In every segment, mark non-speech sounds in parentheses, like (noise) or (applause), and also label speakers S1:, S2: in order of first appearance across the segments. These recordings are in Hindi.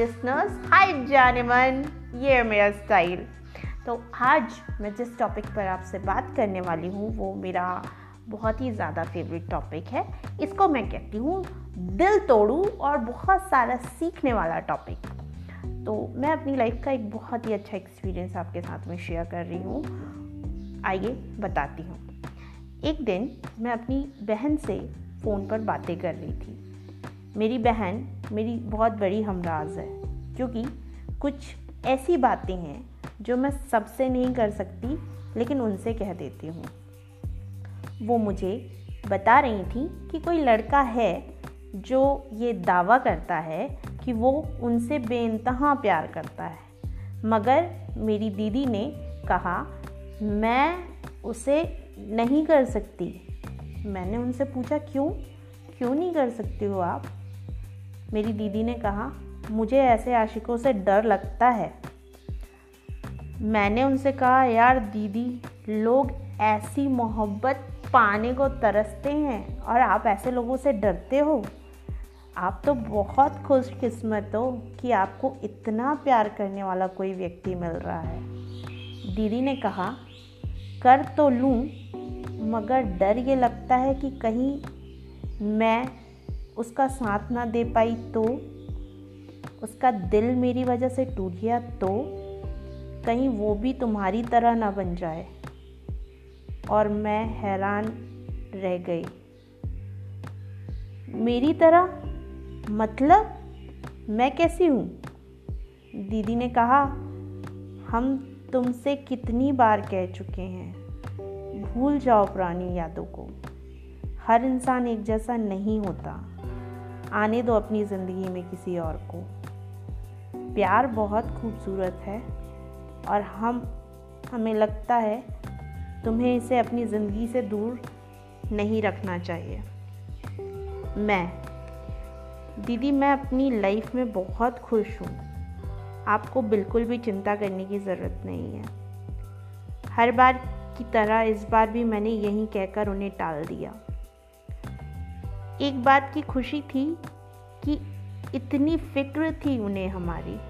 S1: लिसनर्स हाय जानमन ये है मेरा स्टाइल तो आज मैं जिस टॉपिक पर आपसे बात करने वाली हूँ, वो मेरा बहुत ही ज़्यादा फेवरेट टॉपिक है। इसको मैं कहती हूँ दिल तोड़ू और बहुत सारा सीखने वाला टॉपिक तो मैं अपनी लाइफ का एक बहुत ही अच्छा एक्सपीरियंस आपके साथ में शेयर कर रही हूँ। आइए बताती हूँ। एक दिन मैं अपनी बहन से फ़ोन पर बातें कर रही थी। मेरी बहन मेरी बहुत बड़ी हमराज है, क्योंकि कुछ ऐसी बातें हैं जो मैं सबसे नहीं कर सकती, लेकिन उनसे कह देती हूँ। वो मुझे बता रही थी कि कोई लड़का है जो ये दावा करता है कि वो उनसे बेनतहा प्यार करता है। मगर मेरी दीदी ने कहा, मैं उसे नहीं कर सकती। मैंने उनसे पूछा, क्यों? क्यों नहीं कर सकती हो आप? मेरी दीदी ने कहा, मुझे ऐसे आशिकों से डर लगता है। मैंने उनसे कहा, यार दीदी, लोग ऐसी मोहब्बत पाने को तरसते हैं और आप ऐसे लोगों से डरते हो। आप तो बहुत खुशकिस्मत हो कि आपको इतना प्यार करने वाला कोई व्यक्ति मिल रहा है। दीदी ने कहा, कर तो लूँ, मगर डर ये लगता है कि कहीं मैं उसका साथ ना दे पाई तो? उसका दिल मेरी वजह से टूट गया तो? कहीं वो भी तुम्हारी तरह ना बन जाए। और मैं हैरान रह गई। मेरी तरह? मतलब? मैं कैसी हूँ? दीदी ने कहा, हम तुमसे कितनी बार कह चुके हैं। भूल जाओ पुरानी यादों को। हर इंसान एक जैसा नहीं होता। आने दो अपनी ज़िंदगी में किसी और को। प्यार बहुत खूबसूरत है और हम, हमें लगता है तुम्हें इसे अपनी ज़िंदगी से दूर नहीं रखना चाहिए। मैं, दीदी, मैं अपनी लाइफ में बहुत खुश हूँ। आपको बिल्कुल भी चिंता करने की ज़रूरत नहीं है। हर बार की तरह इस बार भी मैंने यही कहकर उन्हें टाल दिया। एक बात की खुशी थी कि इतनी फ़िक्र थी उन्हें हमारी।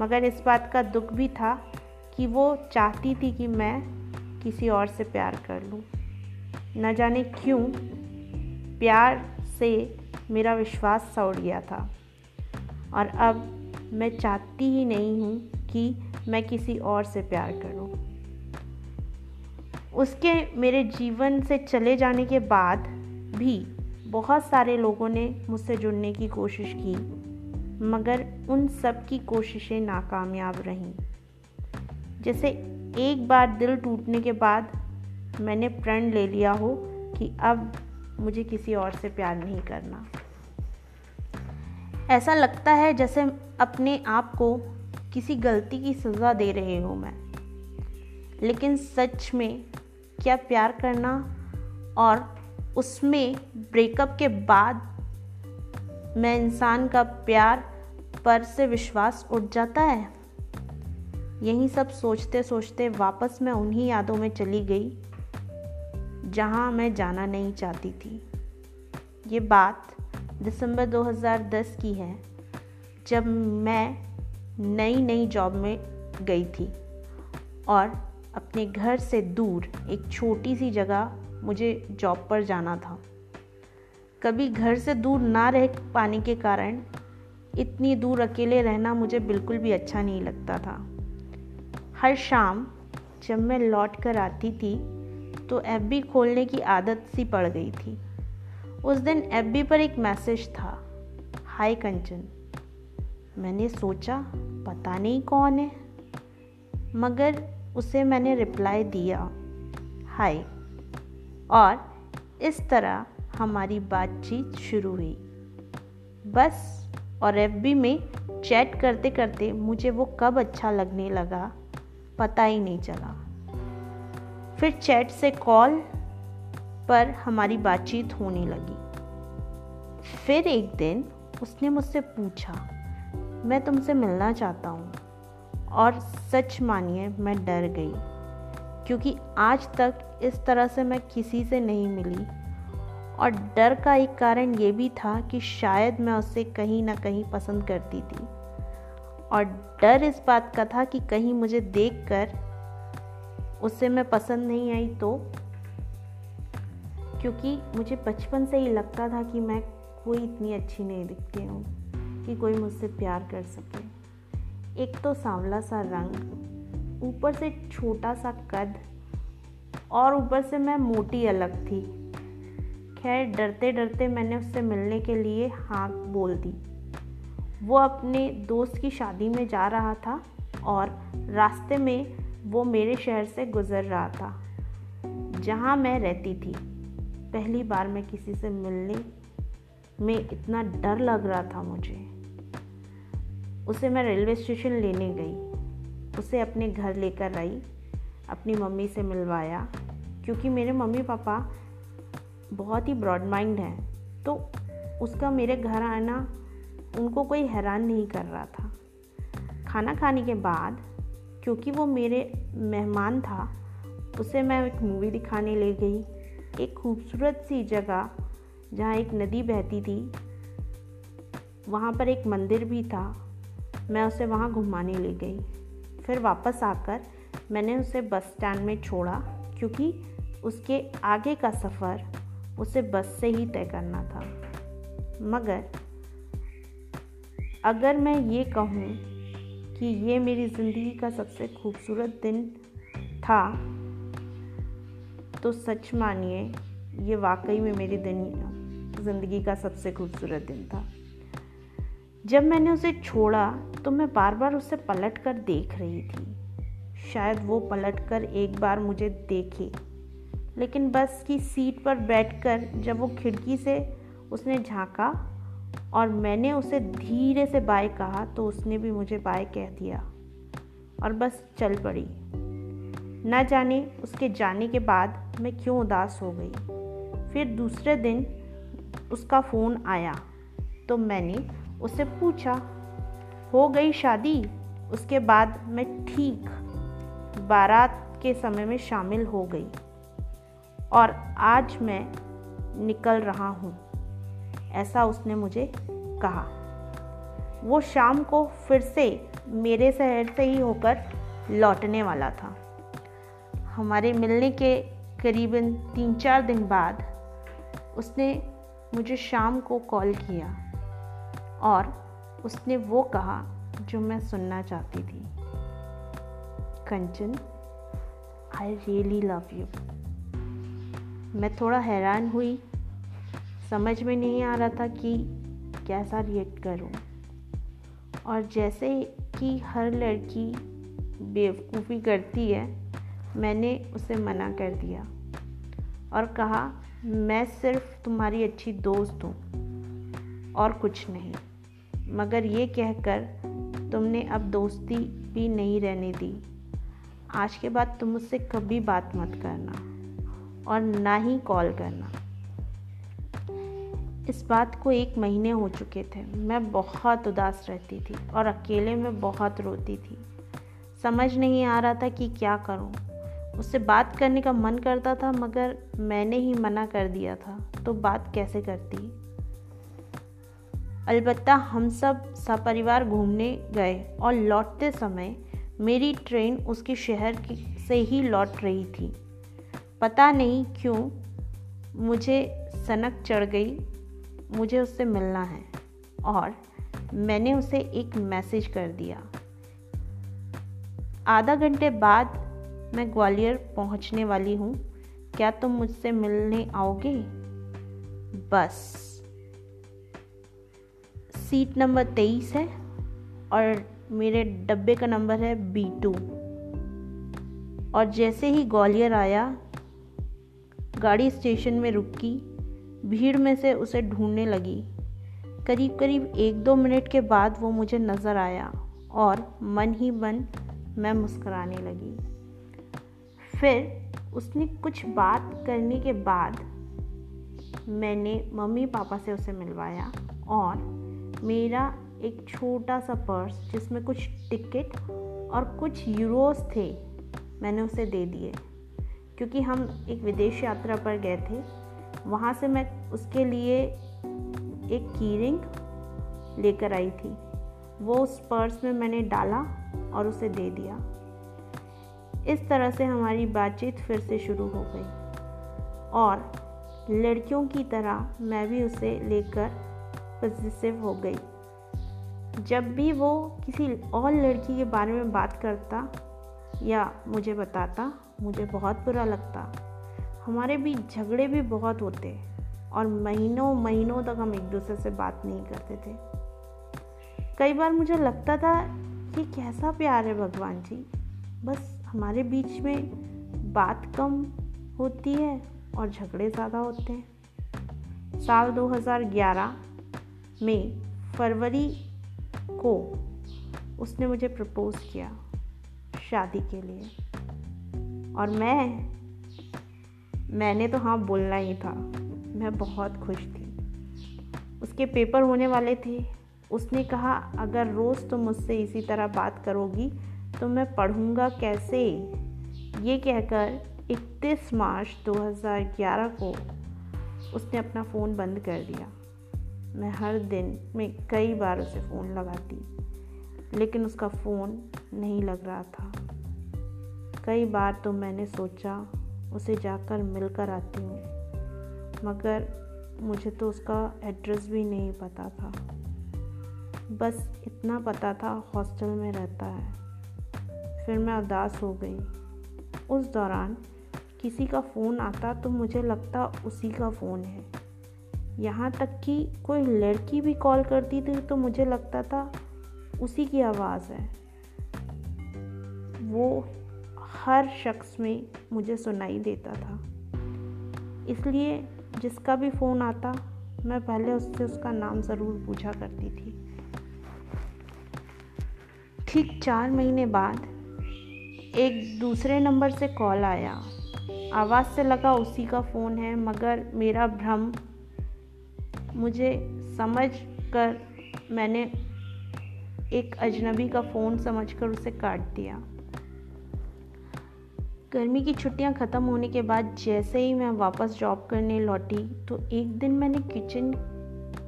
S1: मगर इस बात का दुख भी था कि वो चाहती थी कि मैं किसी और से प्यार कर लूँ। न जाने क्यों, प्यार से मेरा विश्वास सा उड़ गया था। और अब मैं चाहती ही नहीं हूँ कि मैं किसी और से प्यार करूँ। उसके मेरे जीवन से चले जाने के बाद भी बहुत सारे लोगों ने मुझसे जुड़ने की कोशिश की, मगर उन सब की कोशिशें नाकामयाब रहीं। जैसे एक बार दिल टूटने के बाद मैंने प्रण ले लिया हो कि अब मुझे किसी और से प्यार नहीं करना। ऐसा लगता है जैसे अपने आप को किसी गलती की सज़ा दे रहे हो मैं। लेकिन सच में क्या प्यार करना और उसमें ब्रेकअप के बाद मैं इंसान का प्यार पर से विश्वास उठ जाता है। यही सब सोचते सोचते वापस मैं उन्हीं यादों में चली गई, जहाँ मैं जाना नहीं चाहती थी। ये बात दिसंबर 2010 की है, जब मैं नई नई जॉब में गई थी और अपने घर से दूर एक छोटी सी जगह मुझे जॉब पर जाना था। कभी घर से दूर ना रह पाने के कारण इतनी दूर अकेले रहना मुझे बिल्कुल भी अच्छा नहीं लगता था। हर शाम जब मैं लौट कर आती थी तो एफ़ बी खोलने की आदत सी पड़ गई थी। उस दिन एफ़ बी पर एक मैसेज था, हाय कंचन। मैंने सोचा, पता नहीं कौन है। मगर उसे मैंने रिप्लाई दिया, हाय। और इस तरह हमारी बातचीत शुरू हुई। बस, और एफबी में चैट करते करते मुझे वो कब अच्छा लगने लगा, पता ही नहीं चला। फिर चैट से कॉल पर हमारी बातचीत होने लगी। फिर एक दिन उसने मुझसे पूछा, मैं तुमसे मिलना चाहता हूँ। और सच मानिए, मैं डर गई। क्योंकि आज तक इस तरह से मैं किसी से नहीं मिली। और डर का एक कारण ये भी था कि शायद मैं उससे कहीं ना कहीं पसंद करती थी। और डर इस बात का था कि कहीं मुझे देखकर उससे मैं पसंद नहीं आई तो क्योंकि मुझे बचपन से ही लगता था कि मैं कोई इतनी अच्छी नहीं दिखती हूँ कि कोई मुझसे प्यार कर सके। एक तो सांवला सा रंग ऊपर से छोटा सा कद और ऊपर से मैं मोटी अलग थी। खैर डरते डरते मैंने उससे मिलने के लिए हाँ बोल दी। वो अपने दोस्त की शादी में जा रहा था और रास्ते में वो मेरे शहर से गुज़र रहा था, जहाँ मैं रहती थी। पहली बार मैं किसी से मिलने में इतना डर लग रहा था मुझे। उसे मैं रेलवे स्टेशन लेने गई। उसे अपने घर लेकर आई, अपनी मम्मी से मिलवाया। क्योंकि मेरे मम्मी पापा बहुत ही ब्रॉड माइंड हैं तो उसका मेरे घर आना उनको कोई हैरान नहीं कर रहा था। खाना खाने के बाद, क्योंकि वो मेरे मेहमान था, उसे मैं एक मूवी दिखाने ले गई। एक खूबसूरत सी जगह, जहाँ एक नदी बहती थी। वहाँ पर एक मंदिर भी था। मैं उसे वहाँ घुमाने ले गई। फिर वापस आकर मैंने उसे बस स्टैंड में छोड़ा, क्योंकि उसके आगे का सफ़र उसे बस से ही तय करना था। मगर अगर मैं ये कहूँ कि ये मेरी ज़िंदगी का सबसे खूबसूरत दिन था तो सच मानिए, ये वाकई में मेरी दिन, ज़िंदगी का सबसे खूबसूरत दिन था। जब मैंने उसे छोड़ा तो मैं बार बार उसे पलट कर देख रही थी। शायद वो पलट कर एक बार मुझे देखे। लेकिन बस की सीट पर बैठकर जब वो खिड़की से उसने झांका और मैंने उसे धीरे से बाय कहा तो उसने भी मुझे बाय कह दिया और बस चल पड़ी। न जाने उसके जाने के बाद मैं क्यों उदास हो गई। फिर दूसरे दिन उसका फ़ोन आया तो मैंने उससे पूछा, हो गई शादी? उसके बाद मैं ठीक बारात के समय में शामिल हो गई और आज मैं निकल रहा हूँ, ऐसा उसने मुझे कहा। वो शाम को फिर से मेरे शहर से ही होकर लौटने वाला था। हमारे मिलने के करीबन तीन चार दिन बाद उसने मुझे शाम को कॉल किया। और उसने वो कहा जो मैं सुनना चाहती थी। Kanchan I really love you मैं थोड़ा हैरान हुई। समझ में नहीं आ रहा था कि कैसा रिएक्ट करूँ। और जैसे कि हर लड़की बेवकूफ़ी करती है, मैंने उसे मना कर दिया और कहा, मैं सिर्फ़ तुम्हारी अच्छी दोस्त हूँ और कुछ नहीं। मगर ये कहकर तुमने अब दोस्ती भी नहीं रहने दी। आज के बाद तुम मुझसे कभी बात मत करना और ना ही कॉल करना। इस बात को एक महीने हो चुके थे। मैं बहुत उदास रहती थी और अकेले में बहुत रोती थी। समझ नहीं आ रहा था कि क्या करूँ। उससे बात करने का मन करता था, मगर मैंने ही मना कर दिया था। तो बात कैसे करती? अलबत्ता हम सब सपरिवार घूमने गए और लौटते समय मेरी ट्रेन उसके शहर से ही लौट रही थी। पता नहीं क्यों मुझे सनक चढ़ गई, मुझे उससे मिलना है और मैंने उसे एक मैसेज कर दिया। आधा घंटे बाद मैं ग्वालियर पहुँचने वाली हूँ। क्या तुम मुझसे मिलने आओगे? बस। सीट नंबर तेईस है और मेरे डब्बे का नंबर है बी टू। और जैसे ही ग्वालियर आया, गाड़ी स्टेशन में रुकी, भीड़ में से उसे ढूँढने लगी। करीब करीब एक दो मिनट के बाद वो मुझे नज़र आया और मन ही मन मैं मुस्कराने लगी। फिर उसने कुछ बात करने के बाद मैंने मम्मी पापा से उसे मिलवाया और मेरा एक छोटा सा पर्स जिसमें कुछ टिकट और कुछ यूरोस थे, मैंने उसे दे दिए। क्योंकि हम एक विदेश यात्रा पर गए थे, वहाँ से मैं उसके लिए एक की रिंग लेकर आई थी। वो उस पर्स में मैंने डाला और उसे दे दिया। इस तरह से हमारी बातचीत फिर से शुरू हो गई। और लड़कियों की तरह मैं भी उसे लेकर पॉजिटिव हो गई। जब भी वो किसी और लड़की के बारे में बात करता या मुझे बताता, मुझे बहुत बुरा लगता। हमारे बीच झगड़े भी बहुत होते और महीनों महीनों तक हम एक दूसरे से बात नहीं करते थे। कई बार मुझे लगता था कि कैसा प्यार है भगवान जी? बस हमारे बीच में बात कम होती है और झगड़े ज़्यादा होते हैं। साल 2011 में, फरवरी को उसने मुझे प्रपोज किया शादी के लिए। और मैं, मैंने तो हाँ बोलना ही था। मैं बहुत खुश थी। उसके पेपर होने वाले थे। उसने कहा, अगर रोज़ तुम मुझसे इसी तरह बात करोगी तो मैं पढ़ूँगा कैसे? ये कहकर 31 मार्च 2011 को उसने अपना फ़ोन बंद कर दिया। मैं हर दिन में कई बार उसे फ़ोन लगाती, लेकिन उसका फ़ोन नहीं लग रहा था। कई बार तो मैंने सोचा, उसे जाकर मिलकर आती हूँ, मगर मुझे तो उसका एड्रेस भी नहीं पता था। बस इतना पता था हॉस्टल में रहता है। फिर मैं उदास हो गई। उस दौरान किसी का फ़ोन आता तो मुझे लगता उसी का फ़ोन है। यहाँ तक कि कोई लड़की भी कॉल करती थी तो मुझे लगता था उसी की आवाज़ है। वो हर शख्स में मुझे सुनाई देता था। इसलिए जिसका भी फ़ोन आता, मैं पहले उससे उसका नाम ज़रूर पूछा करती थी। ठीक चार महीने बाद एक दूसरे नंबर से कॉल आया। आवाज़ से लगा उसी का फ़ोन है, मगर मेरा भ्रम मुझे समझ कर मैंने एक अजनबी का फ़ोन समझकर उसे काट दिया। गर्मी की छुट्टियाँ ख़त्म होने के बाद जैसे ही मैं वापस जॉब करने लौटी तो एक दिन मैंने किचन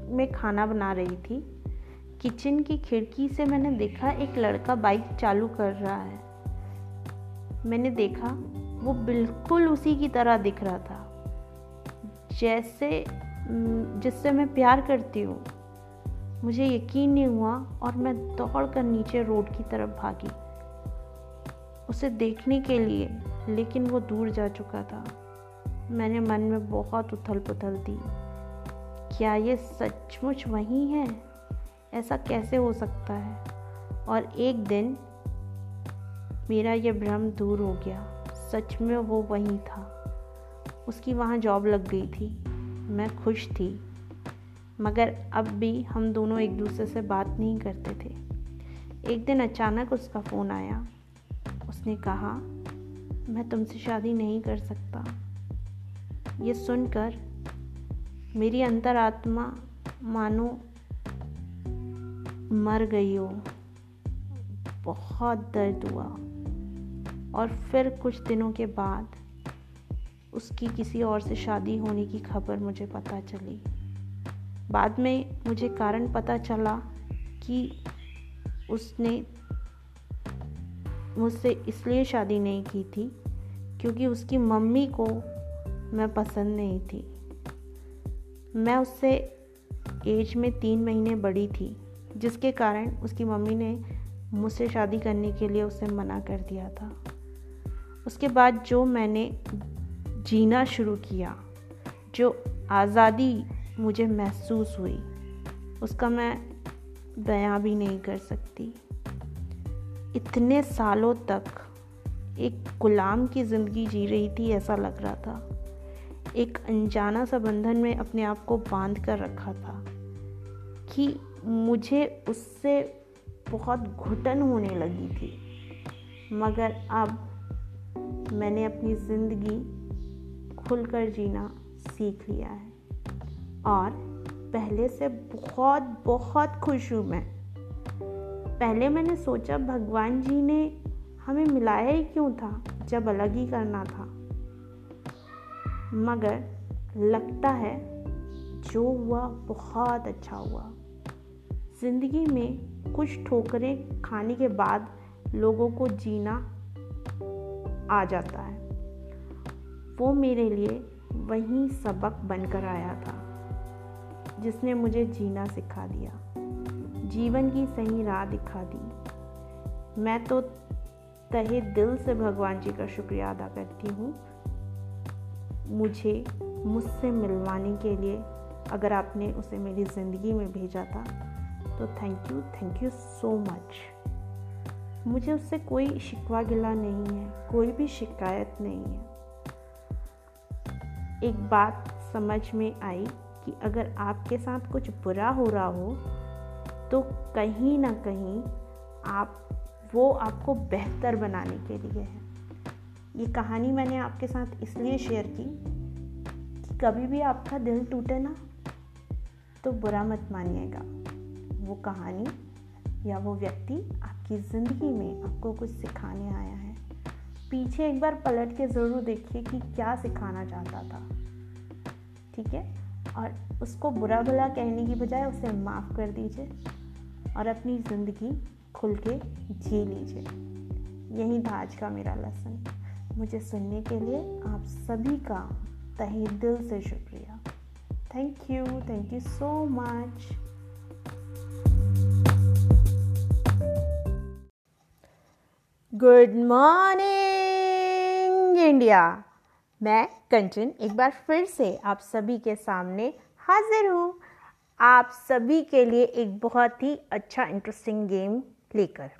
S1: में खाना बना रही थी। किचन की खिड़की से मैंने देखा एक लड़का बाइक चालू कर रहा है। मैंने देखा, वो बिल्कुल उसी की तरह दिख रहा था। जैसे जिससे मैं प्यार करती हूँ। मुझे यकीन नहीं हुआ और मैं दौड़ कर नीचे रोड की तरफ़ भागी। उसे देखने के लिए, लेकिन वो दूर जा चुका था। मैंने मन में बहुत उथल पुथल दी। क्या ये सचमुच वही है? ऐसा कैसे हो सकता है? और एक दिन, मेरा ये भ्रम दूर हो गया। सच में वो वहीं था। उसकी वहाँ जॉब लग गई थी। मैं खुश थी। मगर अब भी हम दोनों एक दूसरे से बात नहीं करते थे। एक दिन अचानक उसका फ़ोन आया। उसने कहा, मैं तुमसे शादी नहीं कर सकता। ये सुनकर मेरी अंतरात्मा, मानो मर गई हो। बहुत दर्द हुआ। और फिर कुछ दिनों के बाद उसकी किसी और से शादी होने की खबर मुझे पता चली। बाद में मुझे कारण पता चला कि उसने मुझसे इसलिए शादी नहीं की थी क्योंकि उसकी मम्मी को मैं पसंद नहीं थी। मैं उससे एज में तीन महीने बड़ी थी, जिसके कारण उसकी मम्मी ने मुझसे शादी करने के लिए उसे मना कर दिया था। उसके बाद जो मैंने जीना शुरू किया, जो आज़ादी मुझे महसूस हुई, उसका मैं बयां भी नहीं कर सकती। इतने सालों तक एक गुलाम की ज़िंदगी जी रही थी, ऐसा लग रहा था। एक अनजाना सा बंधन में अपने आप को बाँध कर रखा था कि मुझे उससे बहुत घुटन होने लगी थी। मगर अब मैंने अपनी ज़िंदगी खुलकर जीना सीख लिया है। और पहले से बहुत बहुत खुश हूँ मैं। पहले मैंने सोचा भगवान जी ने हमें मिलाया ही क्यों था, जब अलग ही करना था। मगर लगता है जो हुआ बहुत अच्छा हुआ। ज़िंदगी में कुछ ठोकरें खाने के बाद लोगों को जीना आ जाता है। वो मेरे लिए वही सबक बनकर आया था, जिसने मुझे जीना सिखा दिया। जीवन की सही राह दिखा दी। मैं तो तहे दिल से भगवान जी का शुक्रिया अदा करती हूँ। मुझे मुझसे मिलवाने के लिए अगर आपने उसे मेरी ज़िंदगी में भेजा था तो thank you thank you so much मुझे उससे कोई शिकवा गिला नहीं है, कोई भी शिकायत नहीं है। एक बात समझ में आई कि अगर आपके साथ कुछ बुरा हो रहा हो तो कहीं ना कहीं आप, वो आपको बेहतर बनाने के लिए है। ये कहानी मैंने आपके साथ इसलिए शेयर की कि कभी भी आपका दिल टूटे ना तो बुरा मत मानिएगा। वो कहानी या वो व्यक्ति आपकी ज़िंदगी में आपको कुछ सिखाने आया है। पीछे एक बार पलट के ज़रूर देखिए कि क्या सिखाना चाहता था। ठीक है? और उसको बुरा भला कहने की बजाय उसे माफ़ कर दीजिए और अपनी ज़िंदगी खुल के जी लीजिए। यही था आज का मेरा लेसन मुझे सुनने के लिए आप सभी का तहे दिल से शुक्रिया। Thank you thank you so much good morning India मैं कंचन एक बार फिर से आप सभी के सामने हाजिर हूँ। आप सभी के लिए एक बहुत ही अच्छा इंटरेस्टिंग गेम लेकर।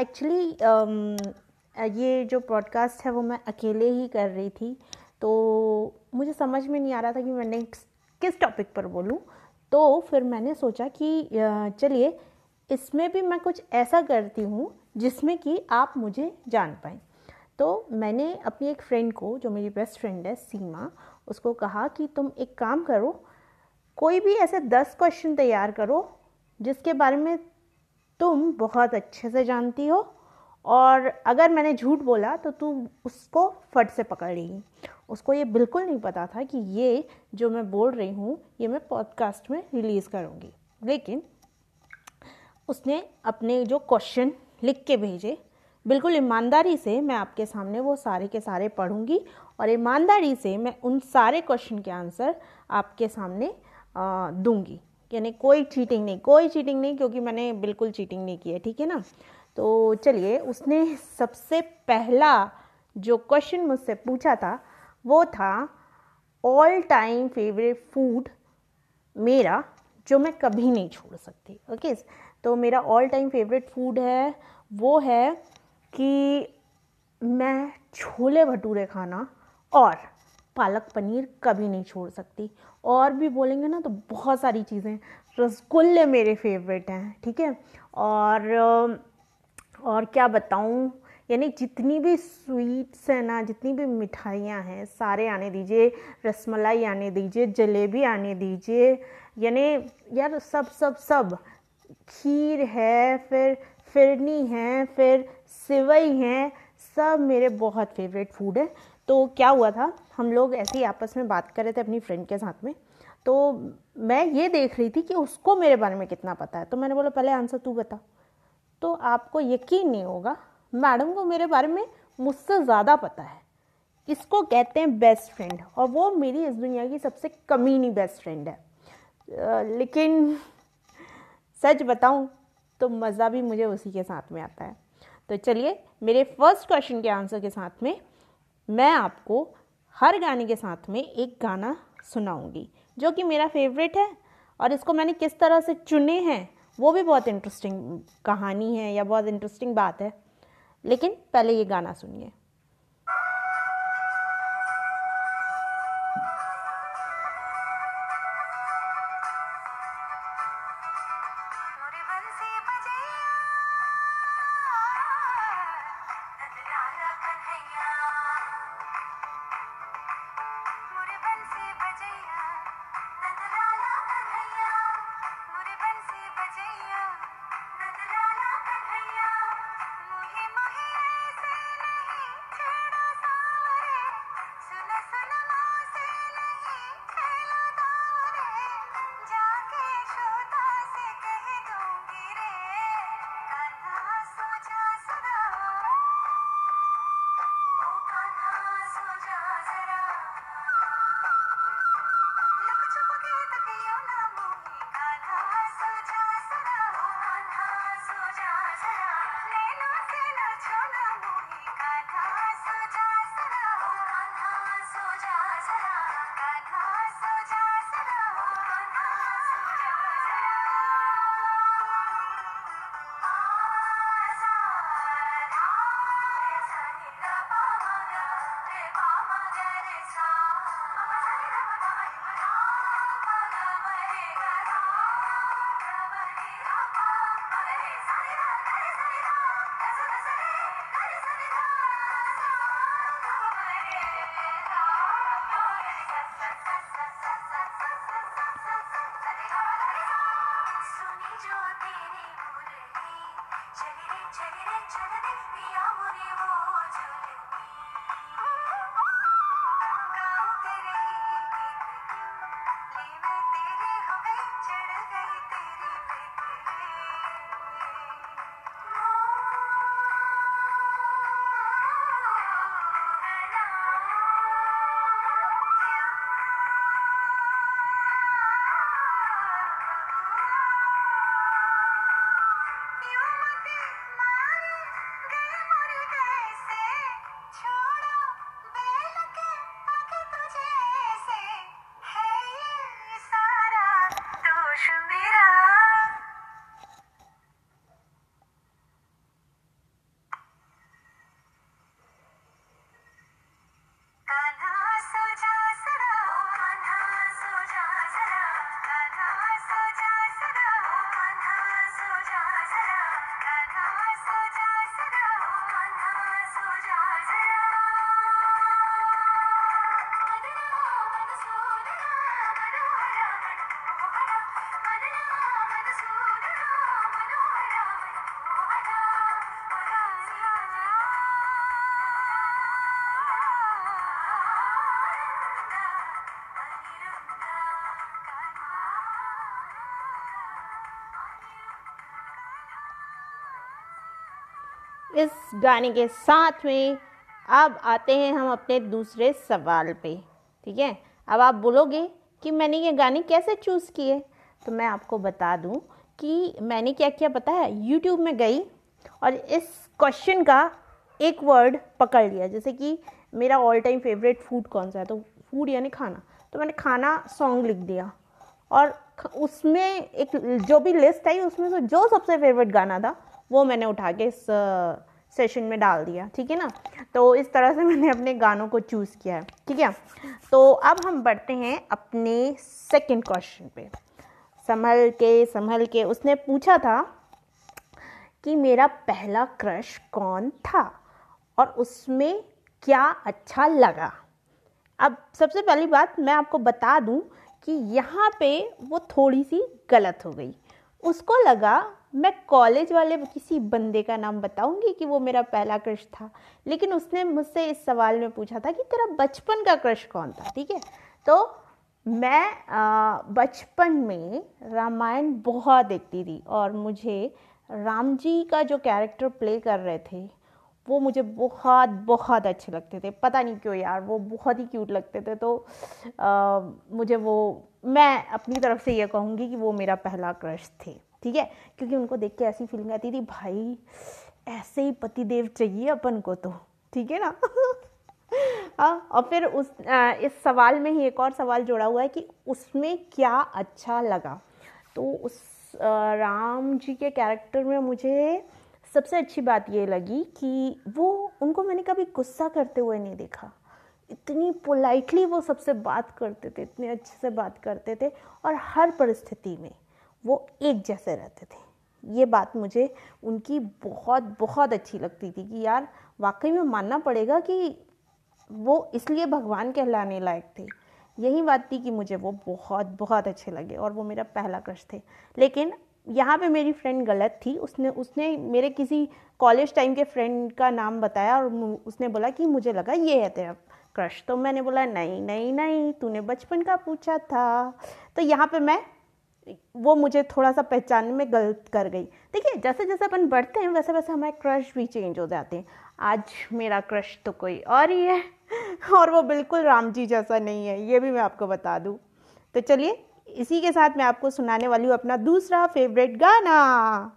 S1: एक्चुअली ये जो पॉडकास्ट है वो मैं अकेले ही कर रही थी तो मुझे समझ में नहीं आ रहा था कि मैं नेक्स्ट किस टॉपिक पर बोलूँ। तो फिर मैंने सोचा कि चलिए, इसमें भी मैं कुछ ऐसा करती हूँ जिसमें कि आप मुझे जान पाएँ। तो मैंने अपनी एक फ्रेंड को, जो मेरी बेस्ट फ्रेंड है, सीमा, उसको कहा कि तुम एक काम करो, कोई भी ऐसे दस क्वेश्चन तैयार करो, जिसके बारे में तुम बहुत अच्छे से जानती हो, और अगर मैंने झूठ बोला तो तू उसको फट से पकड़ लेगी। उसको ये बिल्कुल नहीं पता था कि ये जो मैं बोल रही हूँ, ये मैं पॉडकास्ट में रिलीज़ करूँगी। लेकिन, उसने अपने जो क्वेश्चन लिख के भेजे बिल्कुल ईमानदारी से मैं आपके सामने वो सारे के सारे पढ़ूँगी और ईमानदारी से मैं उन सारे क्वेश्चन के आंसर आपके सामने दूँगी। यानी कोई चीटिंग नहीं, कोई चीटिंग नहीं, क्योंकि मैंने बिल्कुल चीटिंग नहीं की है, ठीक है ना? तो चलिए, उसने सबसे पहला जो क्वेश्चन मुझसे पूछा था, वो था ऑल टाइम फेवरेट फ़ूड मेरा, जो मैं कभी नहीं छोड़ सकती। ओके तो मेरा ऑल टाइम फेवरेट फ़ूड है, वो है कि मैं छोले भटूरे खाना और पालक पनीर कभी नहीं छोड़ सकती। और भी बोलेंगे ना तो बहुत सारी चीज़ें। रसगुल्ले मेरे फेवरेट हैं, ठीक है? और और क्या बताऊँ? यानी जितनी भी स्वीट्स हैं ना, जितनी भी मिठाइयाँ हैं, सारे आने दीजिए। रसमलाई आने दीजिए, जलेबी आने दीजिए। यानी यार सब सब सब। खीर है, फिर फिरनी है, फिर सिवई हैं, सब मेरे बहुत फेवरेट फ़ूड है। तो क्या हुआ था, हम लोग ऐसे ही आपस में बात कर रहे थे अपनी फ्रेंड के साथ में। तो मैं ये देख रही थी कि उसको मेरे बारे में कितना पता है। तो मैंने बोला, पहले आंसर तू बता। तो आपको यकीन नहीं होगा, मैडम को मेरे बारे में मुझसे ज़्यादा पता है। इसको कहते हैं बेस्ट फ्रेंड और वो मेरी इस दुनिया की सबसे कमीनी बेस्ट फ्रेंड है। लेकिन सच बताऊँ तो मज़ा भी मुझे उसी के साथ में आता है। तो चलिए, मेरे फ़र्स्ट क्वेश्चन के आंसर के साथ में मैं आपको हर गाने के साथ में एक गाना सुनाऊँगी, जो कि मेरा फेवरेट है और इसको मैंने किस तरह से चुने हैं, वो भी बहुत इंटरेस्टिंग कहानी है या बहुत इंटरेस्टिंग बात है। लेकिन पहले ये गाना सुनिए। इस गाने के साथ में अब आते हैं हम अपने दूसरे सवाल पे, ठीक है? अब आप बोलोगे कि मैंने ये गाने कैसे चूज़ किए? तो मैं आपको बता दूँ कि मैंने क्या किया पता है? यूट्यूब में गई और इस क्वेश्चन का एक वर्ड पकड़ लिया। जैसे कि मेरा ऑल टाइम फेवरेट फ़ूड कौन सा है? तो फ़ूड यानी खाना। तो मैंने खाना सॉन्ग लिख दिया और उसमें एक, जो भी लिस्ट आई, उसमें से जो सबसे फेवरेट गाना था वो मैंने उठा के इस सेशन में डाल दिया, ठीक है ना? तो इस तरह से मैंने अपने गानों को चूज़ किया है, ठीक है? तो अब हम बढ़ते हैं अपने सेकंड क्वेश्चन पे। संभल के संभल के, उसने पूछा था कि मेरा पहला क्रश कौन था और उसमें क्या अच्छा लगा? अब सबसे पहली बात मैं आपको बता दूँ कि यहाँ पे वो थोड़ी सी गलत हो गई। उसको लगा मैं कॉलेज वाले किसी बंदे का नाम बताऊँगी कि वो मेरा पहला क्रश था। लेकिन उसने मुझसे इस सवाल में पूछा था कि तेरा बचपन का क्रश कौन था ठीक है? तो मैं बचपन में रामायण बहुत देखती थी और मुझे राम जी का जो कैरेक्टर प्ले कर रहे थे वो मुझे बहुत बहुत अच्छे लगते थे। पता नहीं क्यों यार वो बहुत ही क्यूट लगते थे। तो आ, मुझे वो मैं अपनी तरफ़ से ये कहूँगी कि वो मेरा पहला क्रश थे। ठीक है? क्योंकि उनको देख के ऐसी फीलिंग आती थी भाई ऐसे ही पति देव चाहिए अपन को तो। ठीक है ना? (laughs) हाँ और फिर उस आ, इस सवाल में ही एक और सवाल जोड़ा हुआ है कि उसमें क्या अच्छा लगा? तो उस आ, राम जी के कैरेक्टर में मुझे सबसे अच्छी बात ये लगी कि वो उनको मैंने कभी गुस्सा करते हुए नहीं देखा। इतनी पोलाइटली वो सबसे बात करते थे इतने अच्छे से बात करते थे और हर परिस्थिति में। वो एक जैसे रहते थे। ये बात मुझे उनकी बहुत बहुत अच्छी लगती थी कि यार, वाकई में मानना पड़ेगा कि वो इसलिए भगवान कहलाने लायक थे। यही बात थी कि मुझे वो बहुत बहुत अच्छे लगे और वो मेरा पहला क्रश थे। लेकिन यहाँ पे मेरी फ्रेंड गलत थी। उसने उसने मेरे किसी कॉलेज टाइम के फ्रेंड का नाम बताया और उसने बोला कि मुझे लगा ये है तेरा क्रश। तो मैंने बोला, नहीं नहीं नहीं, तूने बचपन का पूछा था। तो यहाँ पे मैं वो मुझे थोड़ा सा पहचानने में गलत कर गई। देखिए, जैसे जैसे अपन बढ़ते हैं, वैसे वैसे हमारे क्रश भी चेंज हो जाते हैं। आज मेरा क्रश तो कोई और ही है, और वो बिल्कुल राम जी जैसा नहीं है, ये भी मैं आपको बता दूँ। तो चलिए, इसी के साथ मैं आपको सुनाने वाली हूँ अपना दूसरा फेवरेट गाना।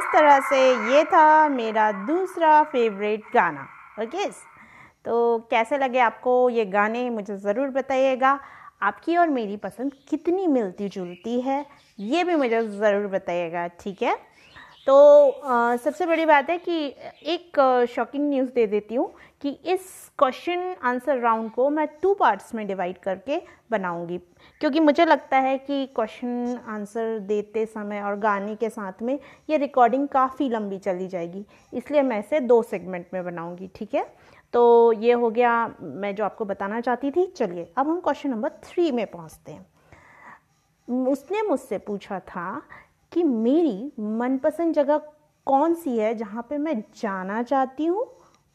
S1: इस तरह से ये था मेरा दूसरा फेवरेट गाना ओके तो कैसे लगे आपको ये गाने मुझे ज़रूर बताइएगा। आपकी और मेरी पसंद कितनी मिलती जुलती है ये भी मुझे ज़रूर बताइएगा ठीक है? तो आ, सबसे बड़ी बात है कि एक शॉकिंग न्यूज़ दे देती हूँ कि इस क्वेश्चन आंसर राउंड को मैं टू पार्ट्स में डिवाइड करके बनाऊँगी। क्योंकि मुझे लगता है कि क्वेश्चन आंसर देते समय और गाने के साथ में ये रिकॉर्डिंग काफ़ी लंबी चली जाएगी। इसलिए मैं इसे दो सेगमेंट में बनाऊँगी, ठीक है? तो ये हो गया मैं जो आपको बताना चाहती थी। चलिए, अब हम क्वेश्चन नंबर थ्री में पहुँचते हैं। उसने मुझसे पूछा था कि मेरी मनपसंद जगह कौन सी है जहाँ पे मैं जाना चाहती हूँ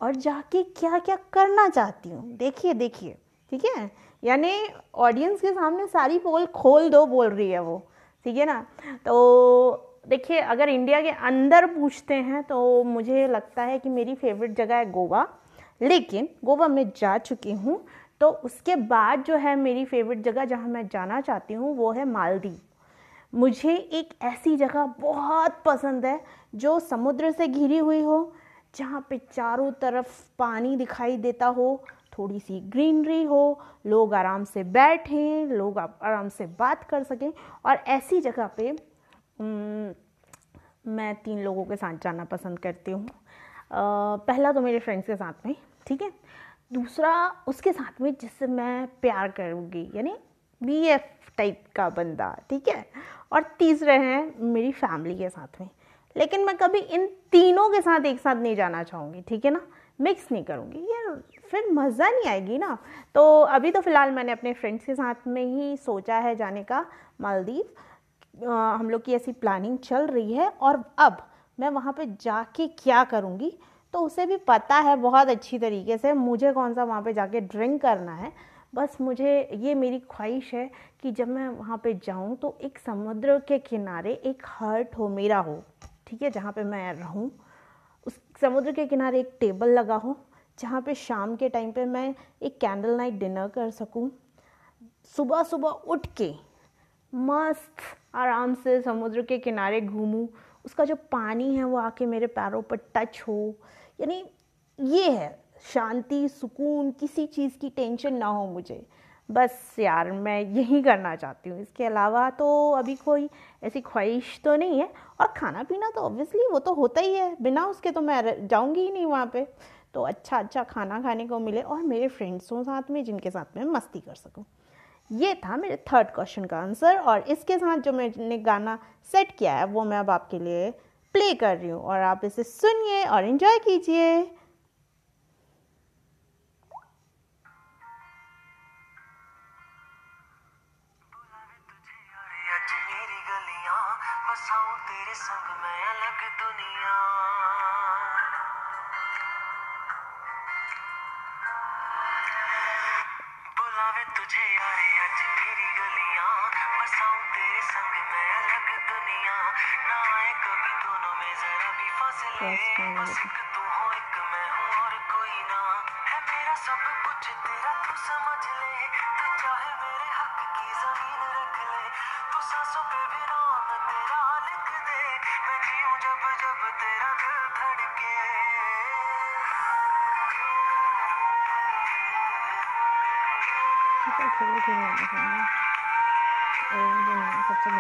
S1: और जाके क्या क्या करना चाहती हूँ? देखिए देखिए, ठीक है? यानी ऑडियंस के सामने सारी पोल खोल दो बोल रही है वो, ठीक है ना? तो देखिए, अगर इंडिया के अंदर पूछते हैं तो मुझे लगता है कि मेरी फेवरेट जगह है गोवा। लेकिन गोवा में जा चुकी हूँ तो उसके बाद जो है मेरी फेवरेट जगह जहाँ मैं जाना चाहती हूँ, वो है मालदीव। मुझे एक ऐसी जगह बहुत पसंद है जो समुद्र से घिरी हुई हो, जहाँ पे चारों तरफ़ पानी दिखाई देता हो थोड़ी सी ग्रीनरी हो, लोग आराम से बैठें, लोग आराम से बात कर सकें और ऐसी जगह पे मैं तीन लोगों के साथ जाना पसंद करती हूँ। पहला तो मेरे फ्रेंड्स के साथ में, ठीक है? दूसरा उसके साथ में जिससे मैं प्यार करूँगी, यानी बी एफ़ टाइप का बंदा, ठीक है? और तीसरे हैं मेरी फैमिली के साथ में। लेकिन मैं कभी इन तीनों के साथ एक साथ नहीं जाना चाहूँगी, ठीक है ना? मिक्स नहीं करूँगी यार फिर मज़ा नहीं आएगी ना। तो अभी तो फ़िलहाल मैंने अपने फ्रेंड्स के साथ में ही सोचा है जाने का, मालदीव। हम लोग की ऐसी प्लानिंग चल रही है और अब मैं वहाँ पे जाके क्या करूँगी? तो उसे भी पता है बहुत अच्छी तरीके से मुझे कौन सा वहाँ पे जाके ड्रिंक करना है। बस मुझे ये मेरी ख्वाहिश है कि जब मैं वहाँ पे जाऊँ तो एक समुद्र के किनारे एक हर्ट हो, मेरा हो, ठीक है, जहाँ पे मैं रहूँ। उस समुद्र के किनारे एक टेबल लगा हो जहाँ पे शाम के टाइम पे मैं एक कैंडल नाइट डिनर कर सकूँ। सुबह सुबह उठ के मस्त आराम से समुद्र के किनारे घूमूँ। उसका जो पानी है वो आके मेरे पैरों पर टच हो। यानी ये है, शांति, सुकून, किसी चीज़ की टेंशन ना हो मुझे। बस यार, मैं यही करना चाहती हूँ। इसके अलावा तो अभी कोई ऐसी ख्वाहिश तो नहीं है। और खाना पीना तो ऑब्वियसली वो तो होता ही है। बिना उसके तो मैं जाऊँगी ही नहीं वहाँ पे। तो अच्छा अच्छा खाना खाने को मिले और मेरे फ्रेंड्सों साथ में, जिनके साथ में मस्ती कर सकूँ। ये था मेरे थर्ड क्वेश्चन का आंसर और इसके साथ जो मैंने गाना सेट किया है, वो मैं अब आपके लिए प्ले कर रही हूँ और आप इसे सुनिए और इन्जॉय कीजिए। थोड़ी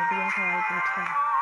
S1: सबसे बढ़िया सवाल पूछा जब जब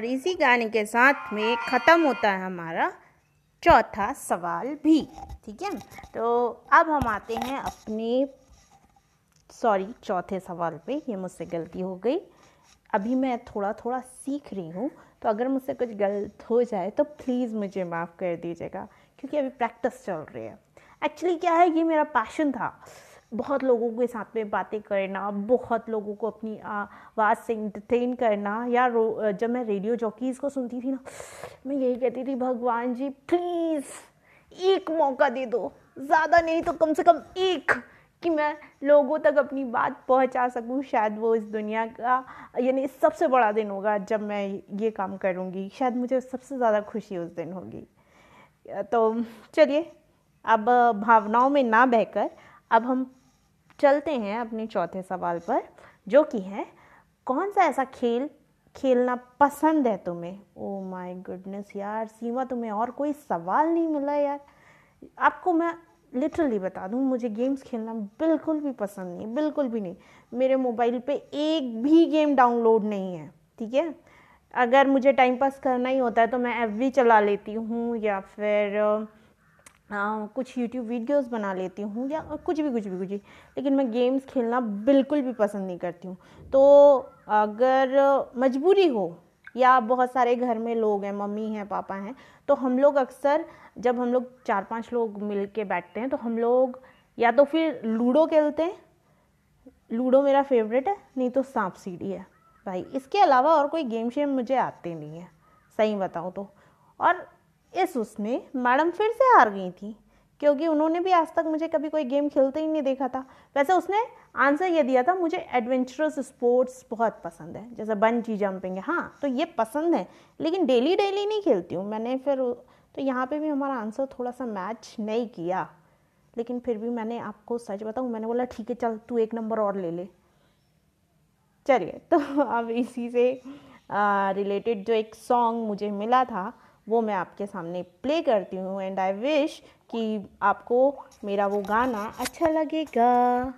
S1: और इसी गाने के साथ में ख़त्म होता है हमारा चौथा सवाल भी, ठीक है? तो अब हम आते हैं अपने सॉरी चौथे सवाल पे। ये मुझसे गलती हो गई। अभी मैं थोड़ा थोड़ा सीख रही हूँ तो अगर मुझसे कुछ गलत हो जाए तो प्लीज़ मुझे माफ़ कर दीजिएगा, क्योंकि अभी प्रैक्टिस चल रही है। एक्चुअली क्या है, ये मेरा पैशन था। बहुत लोगों के साथ में बातें करना, बहुत लोगों को अपनी आवाज़ से इंटरटेन करना, या जब मैं रेडियो जॉकीज़ को सुनती थी ना, मैं यही कहती थी, भगवान जी प्लीज़ एक मौका दे दो। ज़्यादा नहीं तो कम से कम एक कि मैं लोगों तक अपनी बात पहुँचा सकूँ। शायद वो इस दुनिया का, यानी सबसे बड़ा दिन होगा जब मैं ये काम करूँगी। शायद मुझे सबसे ज़्यादा खुशी उस दिन होगी। तो चलिए, अब भावनाओं में ना बहकर, अब हम चलते हैं अपने चौथे सवाल पर, जो कि है कौन सा ऐसा खेल खेलना पसंद है तुम्हें? ओ माय गुडनेस यार, सीमा, तुम्हें और कोई सवाल नहीं मिला यार। आपको मैं लिटरली बता दूँ, मुझे गेम्स खेलना बिल्कुल भी पसंद नहीं, बिल्कुल भी नहीं। मेरे मोबाइल पे एक भी गेम डाउनलोड नहीं है, ठीक है? अगर मुझे टाइम पास करना ही होता है तो मैं एफ़ चला लेती हूँ या फिर आ, कुछ यूट्यूब वीडियोस बना लेती हूँ या कुछ भी कुछ भी कुछ भी। लेकिन मैं गेम्स खेलना बिल्कुल भी पसंद नहीं करती हूँ। तो अगर मजबूरी हो या बहुत सारे घर में लोग हैं मम्मी हैं पापा हैं तो हम लोग अक्सर जब हम लोग चार पाँच लोग मिल के बैठते हैं तो हम लोग या तो फिर लूडो खेलते हैं। लूडो मेरा फेवरेट है नहीं तो सांप सीढ़ी है। भाई इसके अलावा और कोई गेम शेम मुझे आते नहीं है। सही बताऊँ तो। और इस उसमें मैडम फिर से हार गई थी, क्योंकि उन्होंने भी आज तक मुझे कभी कोई गेम खेलते ही नहीं देखा था। वैसे उसने आंसर ये दिया था, मुझे एडवेंचरस स्पोर्ट्स बहुत पसंद है, जैसे बंजी जंपिंग है। हाँ तो ये पसंद है, लेकिन डेली डेली नहीं खेलती हूँ। मैंने फिर तो यहाँ पे भी हमारा आंसर थोड़ा सा मैच नहीं किया, लेकिन फिर भी मैंने आपको सच बताऊँ, मैंने बोला, ठीक है, चल तू एक नंबर और ले ले। चलिए तो (laughs) अब इसी से रिलेटेड जो एक सॉन्ग मुझे मिला था वो मैं आपके सामने प्ले करती हूँ एंड आई विश कि आपको मेरा वो गाना अच्छा लगेगा।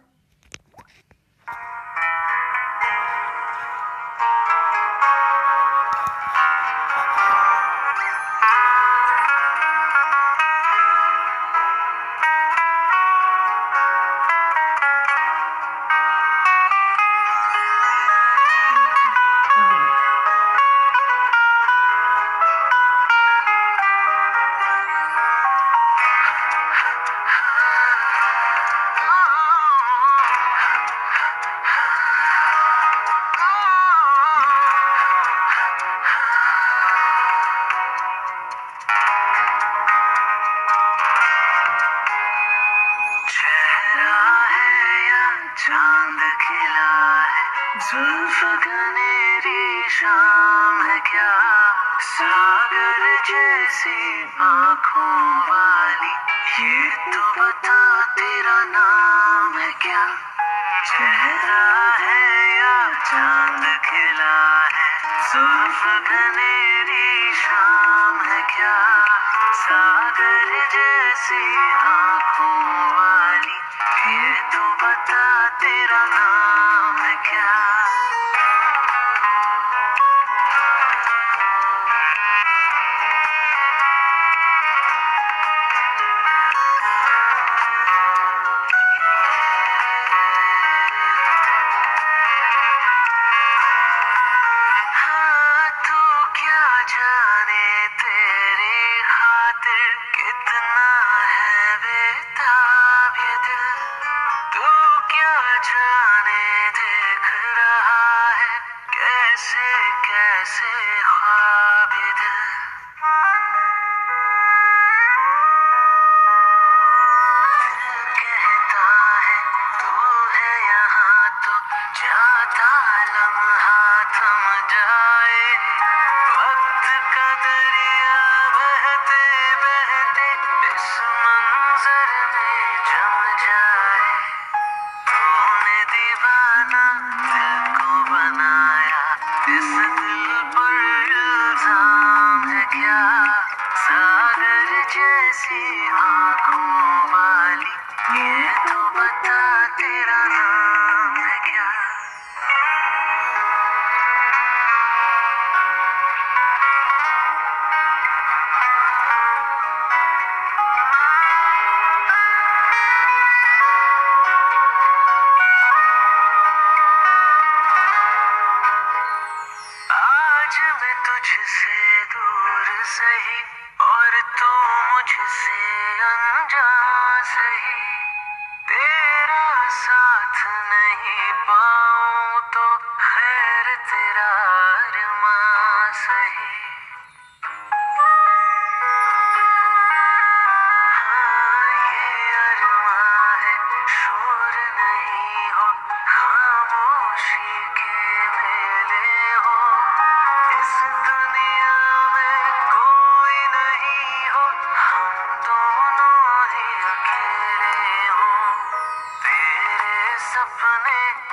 S2: सपने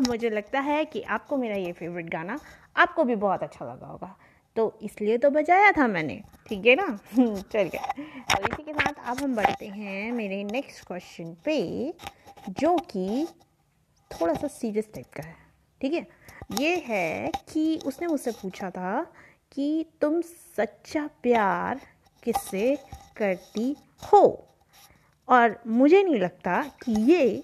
S2: अब
S1: मुझे लगता है कि आपको मेरा ये फेवरेट गाना आपको भी बहुत अच्छा लगा होगा। तो इसलिए तो बजाया था मैंने, ठीक है ना? (laughs) चलिए। और इसी के साथ अब हम बढ़ते हैं मेरे नेक्स्ट क्वेश्चन पे, जो कि थोड़ा सा सीरियस टाइप का है, ठीक है? ये है कि उसने मुझसे पूछा था कि तुम सच्चा प्यार किससे करती हो? और मुझे नहीं लगता कि ये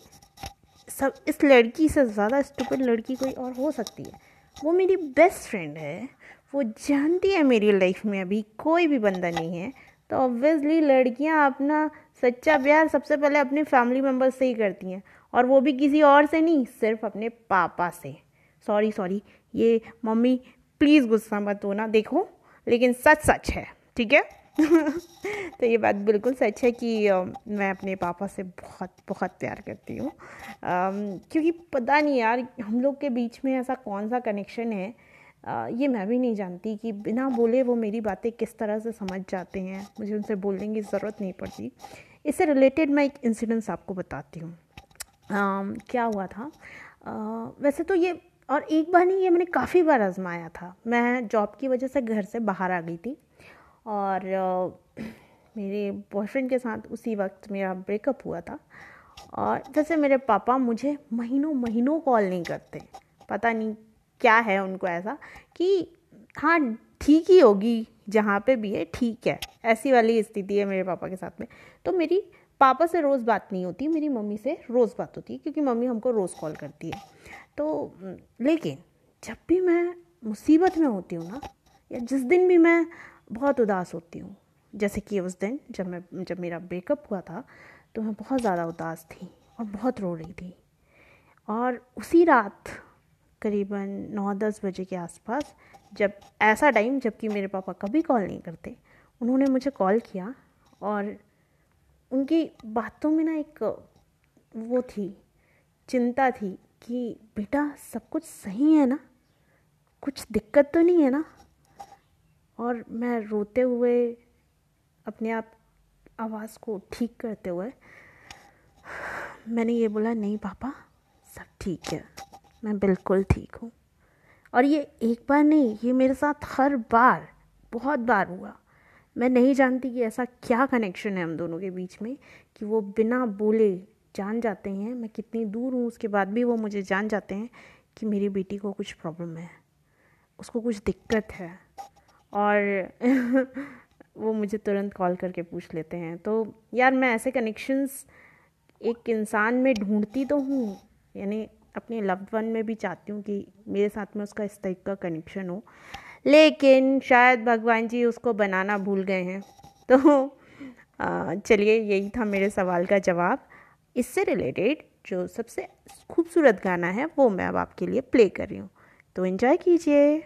S1: सब, इस लड़की से ज़्यादा स्टूपिड लड़की कोई और हो सकती है। वो मेरी बेस्ट फ्रेंड है। वो जानती है मेरी लाइफ में अभी कोई भी बंदा नहीं है। तो ऑब्वियसली लड़कियाँ अपना सच्चा प्यार सबसे पहले अपने फैमिली मेंबर से ही करती हैं। और वो भी किसी और से नहीं, सिर्फ़ अपने पापा से। सॉरी सॉरी ये मम्मी प्लीज़ गुस्सा मत होना, देखो। लेकिन सच सच है, ठीक है? (laughs) तो ये बात बिल्कुल सच है कि मैं अपने पापा से बहुत बहुत प्यार करती हूँ। क्योंकि पता नहीं यार हम लोग के बीच में ऐसा कौन सा कनेक्शन है? अ, ये मैं भी नहीं जानती कि बिना बोले वो मेरी बातें किस तरह से समझ जाते हैं। मुझे उनसे बोलने की ज़रूरत नहीं पड़ती। इससे रिलेटेड मैं एक इंसिडेंस आपको बताती हूँ। क्या हुआ था? अ, वैसे तो ये और एक बार नहीं ये मैंने काफ़ी बार आजमाया था। मैं जॉब की वजह से घर से बाहर आ गई थी। और मेरे बॉयफ्रेंड के साथ उसी वक्त मेरा ब्रेकअप हुआ था। और जैसे मेरे पापा मुझे महीनों महीनों कॉल नहीं करते। पता नहीं क्या है उनको ऐसा कि हाँ ठीक ही होगी, जहाँ पे भी है, ठीक है। ऐसी वाली स्थिति है मेरे पापा के साथ में। तो मेरी पापा से रोज़ बात नहीं होती, मेरी मम्मी से रोज़ बात होती है, क्योंकि मम्मी हमको रोज़ कॉल करती है। तो लेकिन जब भी मैं मुसीबत में होती हूँ ना, या जिस दिन भी मैं बहुत उदास होती हूँ। जैसे कि उस दिन जब मैं, जब मेरा ब्रेकअप हुआ था तो मैं बहुत ज़्यादा उदास थी और बहुत रो रही थी। और उसी रात करीबन नौ दस बजे के आसपास जब, ऐसा टाइम जबकि मेरे पापा कभी कॉल नहीं करते, उन्होंने मुझे कॉल किया और उनकी बातों में ना एक वो थी, चिंता थी कि बेटा सब कुछ सही है ना? कुछ दिक्कत तो नहीं है ना? और मैं रोते हुए अपने आप आवाज़ को ठीक करते हुए, मैंने ये बोला, नहीं पापा, सब ठीक है, मैं बिल्कुल ठीक हूँ। और ये एक बार नहीं, ये मेरे साथ हर बार, बहुत बार हुआ। मैं नहीं जानती कि ऐसा क्या कनेक्शन है हम दोनों के बीच में, कि वो बिना बोले जान जाते हैं। मैं कितनी दूर हूँ, उसके बाद भी वो मुझे जान जाते हैं कि मेरी बेटी को कुछ प्रॉब्लम है, उसको कुछ दिक्कत है। और (laughs) वो मुझे तुरंत कॉल करके पूछ लेते हैं। तो यार, मैं ऐसे कनेक्शंस एक इंसान में ढूंढती तो हूँ, यानी अपने लव्ड वन में भी चाहती हूँ कि मेरे साथ में उसका इस टाइप का कनेक्शन हो। लेकिन शायद भगवान जी उसको बनाना भूल गए हैं। (laughs) तो चलिए, यही था मेरे सवाल का जवाब। इससे रिलेटेड जो सबसे खूबसूरत गाना है, वो मैं अब आपके लिए प्ले कर रही हूँ। तो इन्जॉय कीजिए।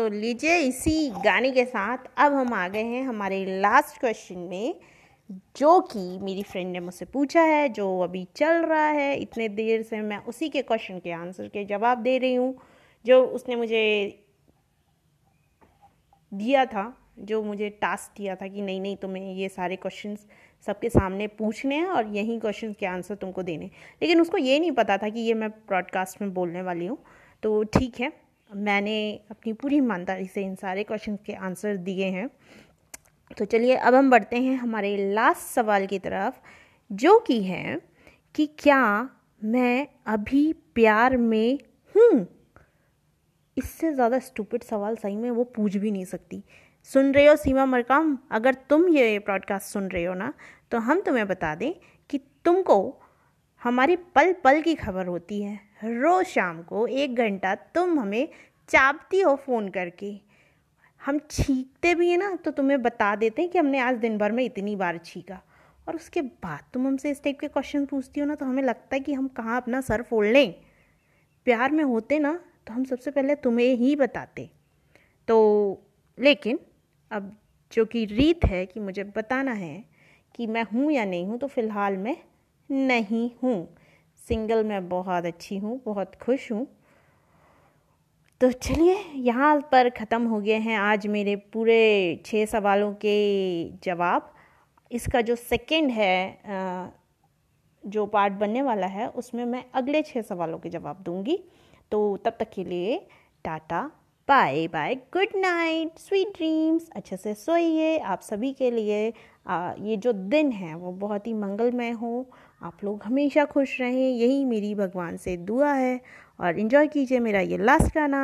S3: तो
S1: लीजिए इसी गाने के साथ अब हम आ गए हैं हमारे लास्ट क्वेश्चन में, जो कि मेरी फ्रेंड ने मुझसे पूछा है, जो अभी चल रहा है, इतने देर से मैं उसी के क्वेश्चन के आंसर के जवाब दे रही हूँ, जो उसने मुझे दिया था, जो मुझे टास्क दिया था कि नहीं नहीं, तुम्हें ये सारे क्वेश्चंस सबके सामने पूछने हैं और यही क्वेश्चंस के आंसर तुमको देने लेकिन उसको ये नहीं पता था कि ये मैं ब्रॉडकास्ट में बोलने वाली हूँ तो ठीक है। मैंने अपनी पूरी ईमानदारी से इन सारे क्वेश्चन के आंसर दिए हैं। तो चलिए, अब हम बढ़ते हैं हमारे लास्ट सवाल की तरफ़, जो कि है कि क्या मैं अभी प्यार में हूँ? इससे ज़्यादा स्टूपिड सवाल सही में वो पूछ भी नहीं सकती। सुन रहे हो सीमा मरकाम? अगर तुम ये ब्रॉडकास्ट सुन रहे हो ना तो हम तुम्हें बता दें कि तुमको हमारी पल पल की खबर होती है। रोज़ शाम को एक घंटा तुम हमें चापती हो फ़ोन करके। हम छींकते भी हैं ना तो तुम्हें बता देते हैं कि हमने आज दिन भर में इतनी बार छींका। और उसके बाद तुम हमसे इस टाइप के क्वेश्चन पूछती हो ना तो हमें लगता है कि हम कहाँ अपना सर फोड़ लें। प्यार में होते ना तो हम सबसे पहले तुम्हें ही बताते। तो लेकिन अब जो कि रीत है कि मुझे बताना है कि मैं हूँ या नहीं हूँ तो फ़िलहाल मैं नहीं हूँ। सिंगल मैं बहुत अच्छी हूँ, बहुत खुश हूँ। तो चलिए, यहाँ पर ख़त्म हो गए हैं आज मेरे पूरे छः सवालों के जवाब। इसका जो सेकंड है जो पार्ट बनने वाला है, उसमें मैं अगले छः सवालों के जवाब दूँगी। तो तब तक के लिए Tata bye bye good night sweet dreams अच्छे से सोइए आप सभी के लिए। ये जो दिन है, वो बहुत ही मंगलमय हो आप लोग हमेशा खुश रहें। यही मेरी भगवान से दुआ है और इन्जॉय कीजिए मेरा ये लास्ट गाना।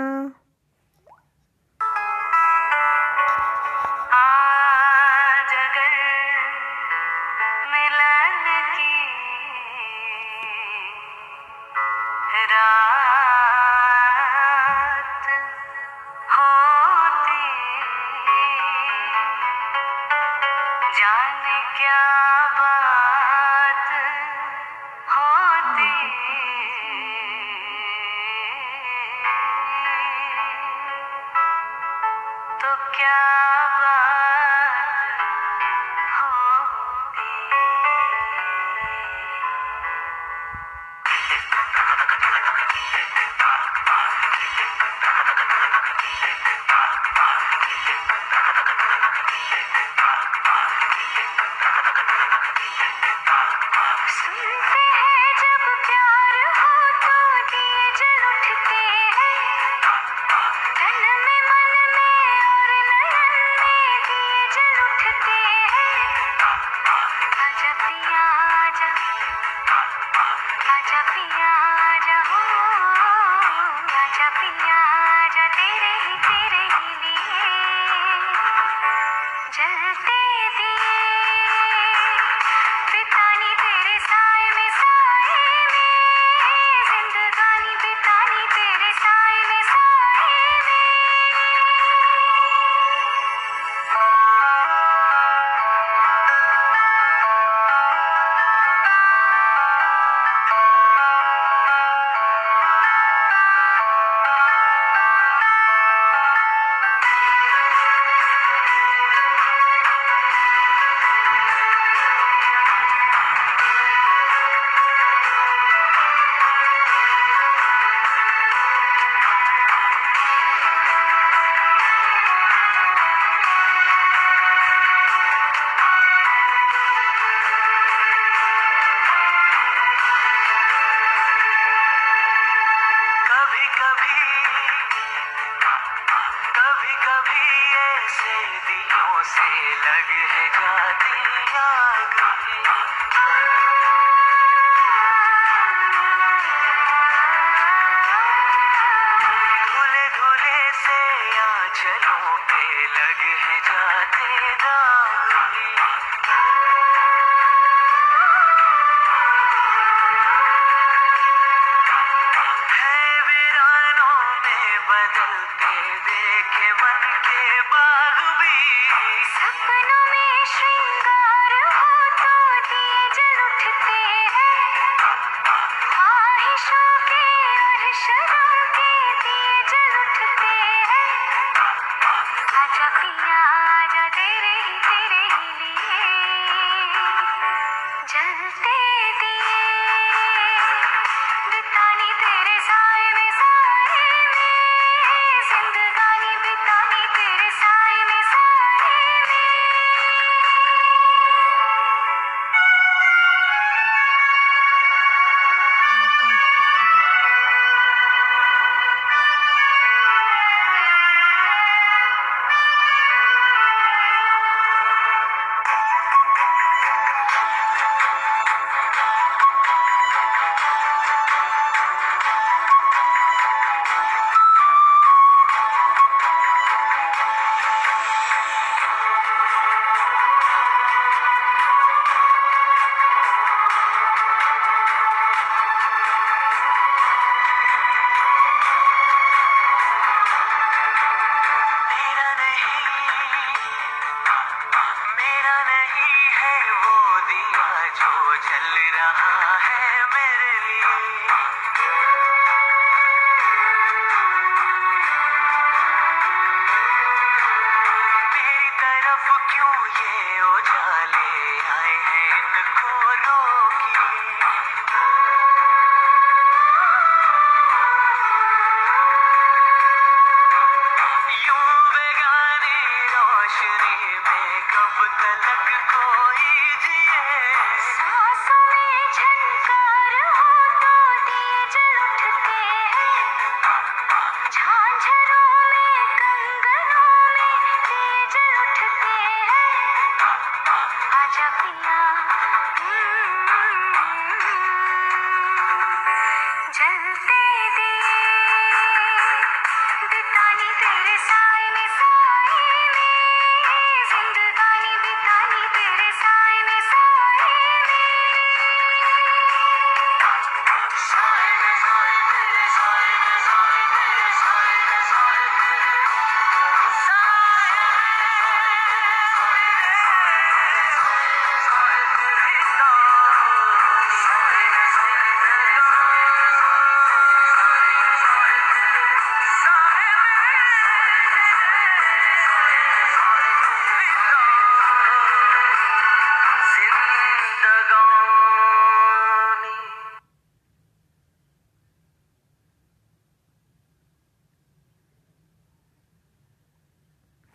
S2: लग है